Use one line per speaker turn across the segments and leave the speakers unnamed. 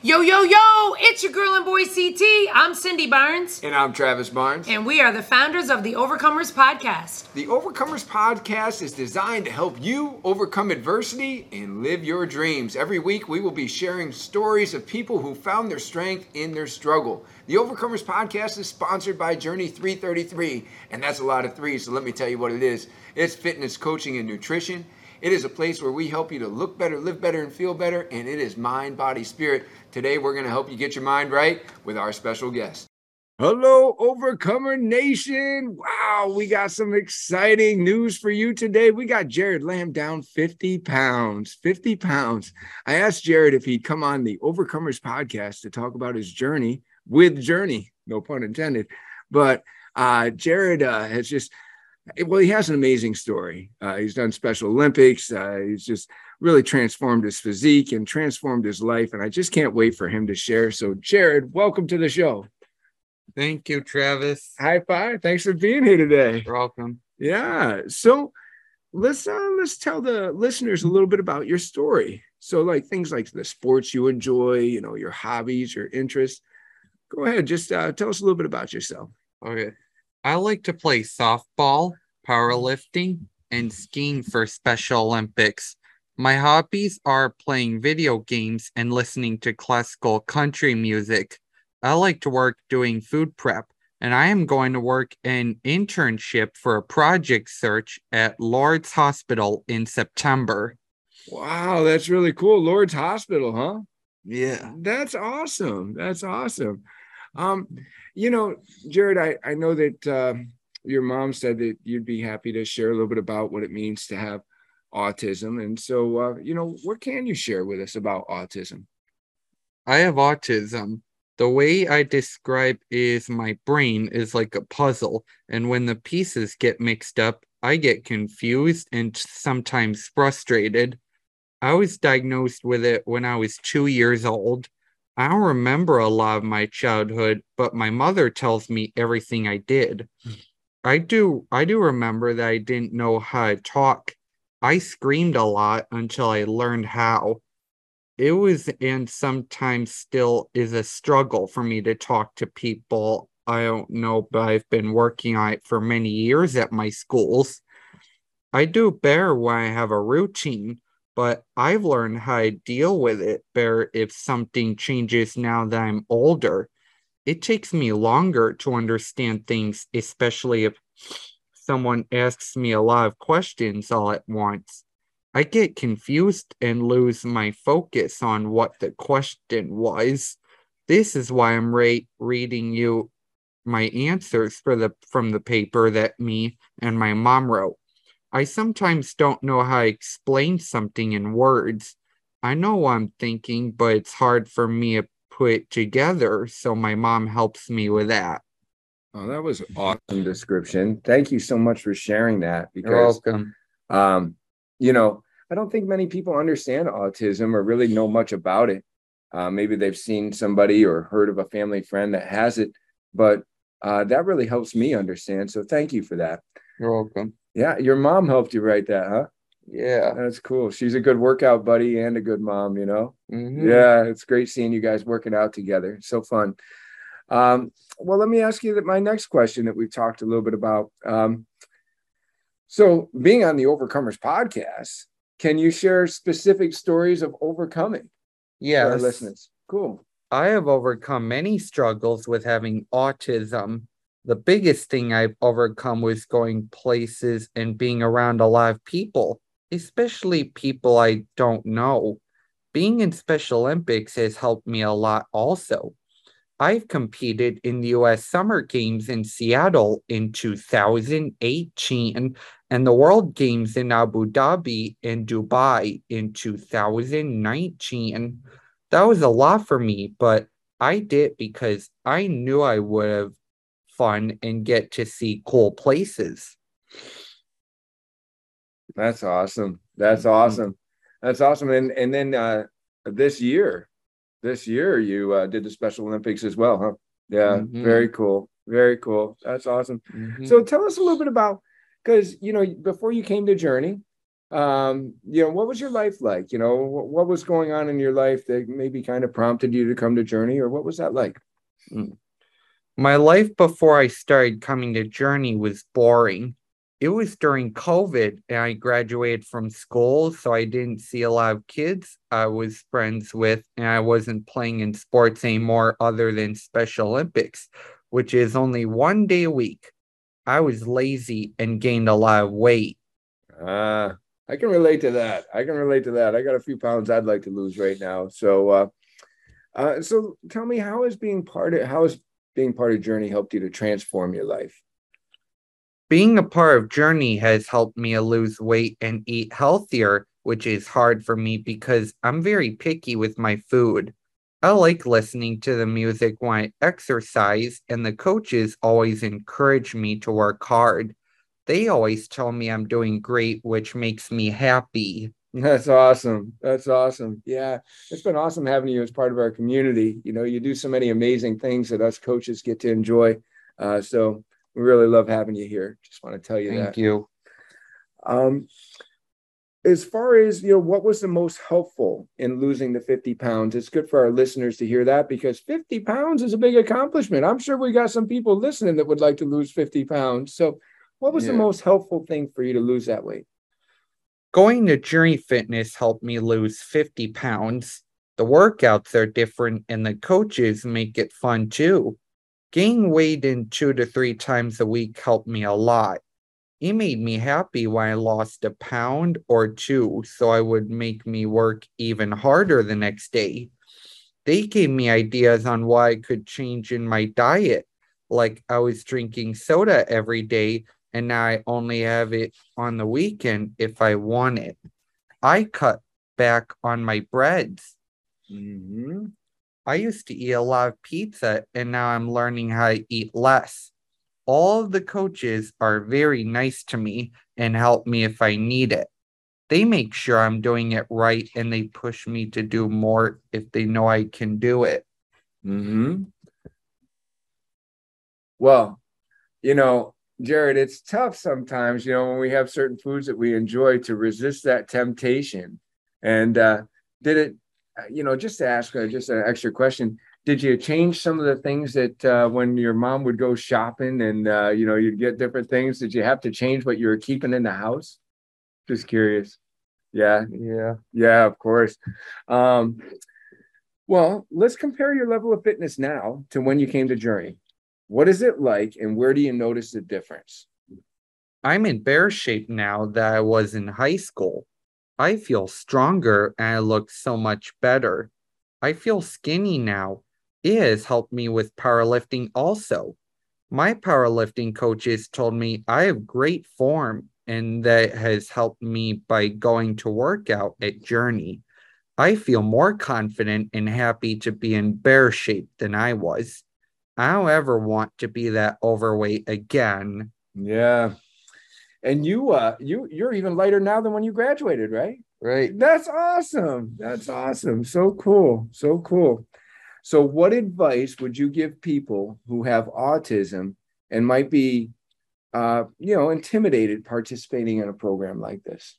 Yo, yo, yo, it's your girl and boy CT. I'm Cindy Barnes.
And I'm Travis Barnes.
And we are the founders of the Overcomers Podcast.
The Overcomers Podcast is designed to help you overcome adversity and live your dreams. Every week, we will be sharing stories of people who found their strength in their struggle. The Overcomers Podcast is sponsored by Journey 333, and that's a lot of threes, so let me tell you what it is it's fitness, coaching, and nutrition. It is a place where we help you to look better, live better, and feel better, and it is mind, body, spirit. Today, we're going to help you get your mind right with our special guest. Hello, Overcomer Nation. Wow, we got some exciting news for you today. We got Jared Lamb down 50 pounds. 50 pounds. I asked Jared if he'd come on the Overcomers podcast to talk about his journey with Journey, no pun intended. But uh, Jared uh, has just well, he has an amazing story. Uh, he's done Special Olympics. Uh, he's just really transformed his physique and transformed his life. And I just can't wait for him to share. So, Jared, welcome to the show.
Thank you, Travis.
High five. Thanks for being here today.
You're welcome.
Yeah. So let's uh, let's tell the listeners a little bit about your story. So, like things like the sports you enjoy, you know, your hobbies, your interests. Go ahead. Just uh, tell us a little bit about yourself.
Okay. I like to play softball, powerlifting, and skiing for Special Olympics. My hobbies are playing video games and listening to classical country music. I like to work doing food prep, and I am going to work an internship for a project search at Lourdes Hospital in September.
Wow, that's really cool. Lourdes Hospital, huh?
Yeah.
That's awesome. That's awesome. Um, you know, Jared, I, I know that uh, your mom said that you'd be happy to share a little bit about what it means to have autism. And so, uh, you know, what can you share with us about autism?
I have autism. The way I describe is my brain is like a puzzle, and when the pieces get mixed up, I get confused and sometimes frustrated. I was diagnosed with it when I was two years old. I don't remember a lot of my childhood, but my mother tells me everything I did. Hmm. I do I do remember that I didn't know how to talk. I screamed a lot until I learned how. It was and sometimes still is a struggle for me to talk to people. I don't know, but I've been working on it for many years at my schools. I do better when I have a routine but I've learned how to deal with it better if something changes now that I'm older. It takes me longer to understand things, especially if someone asks me a lot of questions all at once. I get confused and lose my focus on what the question was. This is why I'm re- reading you my answers for the from the paper that me and my mom wrote. I sometimes don't know how to explain something in words. I know what I'm thinking, but it's hard for me to put together. So my mom helps me with that.
Oh, that was awesome description. Thank you so much for sharing that.
Because, You're welcome.
Um, you know, I don't think many people understand autism or really know much about it. Uh, maybe they've seen somebody or heard of a family friend that has it, but uh, that really helps me understand. So thank you for that.
You're welcome.
Yeah, your mom helped you write that, huh?
Yeah.
That's cool. She's a good workout buddy and a good mom, you know?
Mm-hmm.
Yeah, it's great seeing you guys working out together. So fun. Um, well, let me ask you that my next question that we've talked a little bit about. Um, so, being on the Overcomers podcast, can you share specific stories of overcoming?
Yeah,
our listeners. Cool.
I have overcome many struggles with having autism the biggest thing I've overcome was going places and being around a lot of people, especially people I don't know. Being in Special Olympics has helped me a lot also. I've competed in the US Summer Games in Seattle in 2018 and the World Games in Abu Dhabi and Dubai in 2019. That was a lot for me, but I did because I knew I would have fun and get to see cool places.
That's awesome. That's mm-hmm. awesome. That's awesome. And and then uh, this year, this year you uh, did the Special Olympics as well, huh? Yeah, mm-hmm. very cool. Very cool. That's awesome. Mm-hmm. So tell us a little bit about because you know before you came to Journey, um, you know, what was your life like? You know, what, what was going on in your life that maybe kind of prompted you to come to Journey, or what was that like?
Hmm. My life before I started coming to Journey was boring. It was during COVID and I graduated from school, so I didn't see a lot of kids I was friends with, and I wasn't playing in sports anymore other than Special Olympics, which is only one day a week. I was lazy and gained a lot of weight.
Uh, I can relate to that. I can relate to that. I got a few pounds I'd like to lose right now. So, uh, uh, so tell me, how is being part of how is being part of Journey helped you to transform your life?
Being a part of Journey has helped me lose weight and eat healthier, which is hard for me because I'm very picky with my food. I like listening to the music when I exercise, and the coaches always encourage me to work hard. They always tell me I'm doing great, which makes me happy.
That's awesome. That's awesome. Yeah, it's been awesome having you as part of our community. You know, you do so many amazing things that us coaches get to enjoy. Uh, so we really love having you here. Just want to tell you
Thank
that.
Thank you.
Um, as far as you know what was the most helpful in losing the 50 pounds it's good for our listeners to hear that because 50 pounds is a big accomplishment i'm sure we got some people listening that would like to lose 50 pounds so what was yeah. the most helpful thing for you to lose that weight
going to journey fitness helped me lose 50 pounds. The workouts are different and the coaches make it fun too. Gaining weight in two to three times a week helped me a lot. It made me happy when I lost a pound or two, so I would make me work even harder the next day. They gave me ideas on what I could change in my diet, like I was drinking soda every day, and now I only have it on the weekend if I want it. I cut back on my breads.
Mm-hmm.
I used to eat a lot of pizza, and now I'm learning how to eat less all of the coaches are very nice to me and help me if I need it. They make sure I'm doing it right and they push me to do more if they know I can do it.
Hmm. Well, you know, Jared, it's tough sometimes, you know, when we have certain foods that we enjoy to resist that temptation. And uh, did it, you know, just to ask uh, just an extra question, did you change some of the things that uh, when your mom would go shopping and uh, you know you'd get different things did you have to change what you were keeping in the house? Just curious. Yeah.
Yeah.
Yeah of course. Um, well let's compare your level of fitness now to when you came to journey what is it like and where do you notice the difference
i'm in better shape now that i was in high school i feel stronger and i look so much better I feel skinny now, it has helped me with powerlifting also. My powerlifting coaches told me I have great form, and that has helped me by going to workout at Journey. I feel more confident and happy to be in bear shape than I was. I don't ever want to be that overweight again.
Yeah. And you uh you you're even lighter now than when you graduated, right?
Right.
That's awesome. That's awesome. So cool. So cool. So, what advice would you give people who have autism and might be, uh, you know, intimidated participating in a program like this?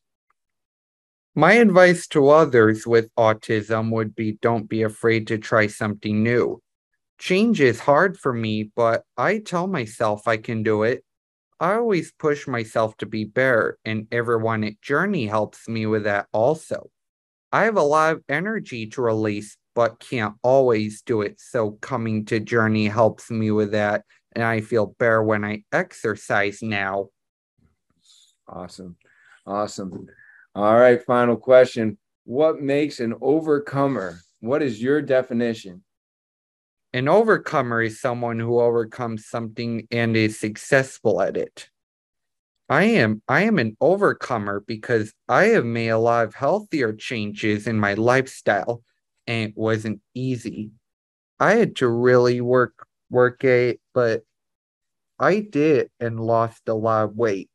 My advice to others with autism would be don't be afraid to try something new. Change is hard for me, but I tell myself I can do it. I always push myself to be better, and everyone at Journey helps me with that also. I have a lot of energy to release, but can't always do it. So coming to Journey helps me with that. And I feel better when I exercise now.
Awesome. Awesome. All right. Final question. What makes an overcomer? What is your definition?
An overcomer is someone who overcomes something and is successful at it. I am I am an overcomer because I have made a lot of healthier changes in my lifestyle and it wasn't easy. I had to really work work it, but I did and lost a lot of weight.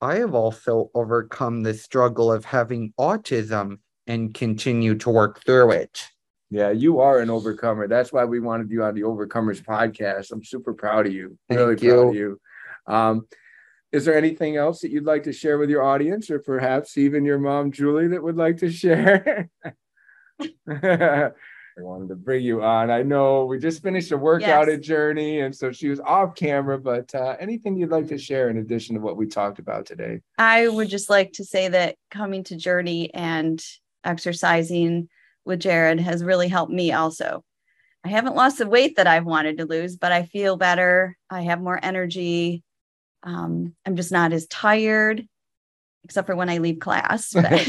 I have also overcome the struggle of having autism and continue to work through it.
Yeah, you are an overcomer. That's why we wanted you on the Overcomers podcast. I'm super proud of you.
Thank
really
you.
proud of you. Um, is there anything else that you'd like to share with your audience, or perhaps even your mom, Julie, that would like to share? I wanted to bring you on. I know we just finished a workout
Yes.
at Journey, and so she was off camera, but uh, anything you'd like to share in addition to what we talked about today?
I would just like to say that coming to Journey and exercising with Jared has really helped me also. I haven't lost the weight that I've wanted to lose, but I feel better. I have more energy. Um, I'm just not as tired, except for when I leave class. But,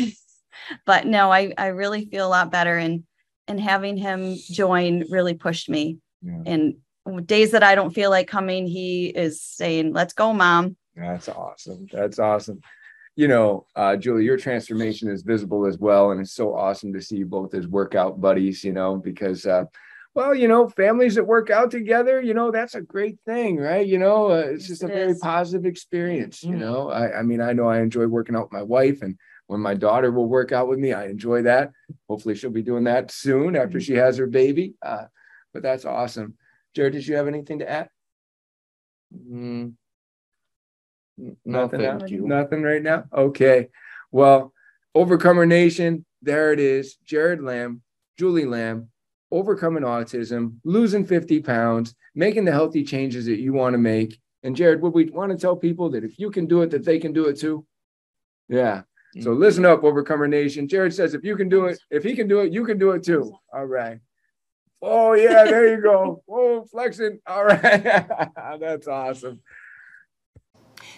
but no, I, I really feel a lot better. And and having him join really pushed me.
Yeah.
And days that I don't feel like coming, he is saying, Let's go, mom.
That's awesome. That's awesome. You know, uh, Julie, your transformation is visible as well. And it's so awesome to see you both as workout buddies, you know, because, uh, well, you know, families that work out together, you know, that's a great thing, right? You know, uh, it's just a
It
very
is.
positive experience, you
Mhm.
know. I, I mean, I know I enjoy working out with my wife, and when my daughter will work out with me, I enjoy that. Hopefully, she'll be doing that soon after she has her baby. Uh, but that's awesome. Jared, did you have anything to add?
Mm, n-
Nothing,
no,
now?
you.
Nothing right now. Okay. Well, Overcomer Nation, there it is. Jared Lamb, Julie Lamb, overcoming autism, losing 50 pounds, making the healthy changes that you want to make. And Jared, would we want to tell people that if you can do it, that they can do it too? Yeah. So mm-hmm. listen up, Overcomer Nation. Jared says if you can do it, if he can do it, you can do it too. All right. Oh yeah, there you go. Oh, flexing. All right. That's awesome.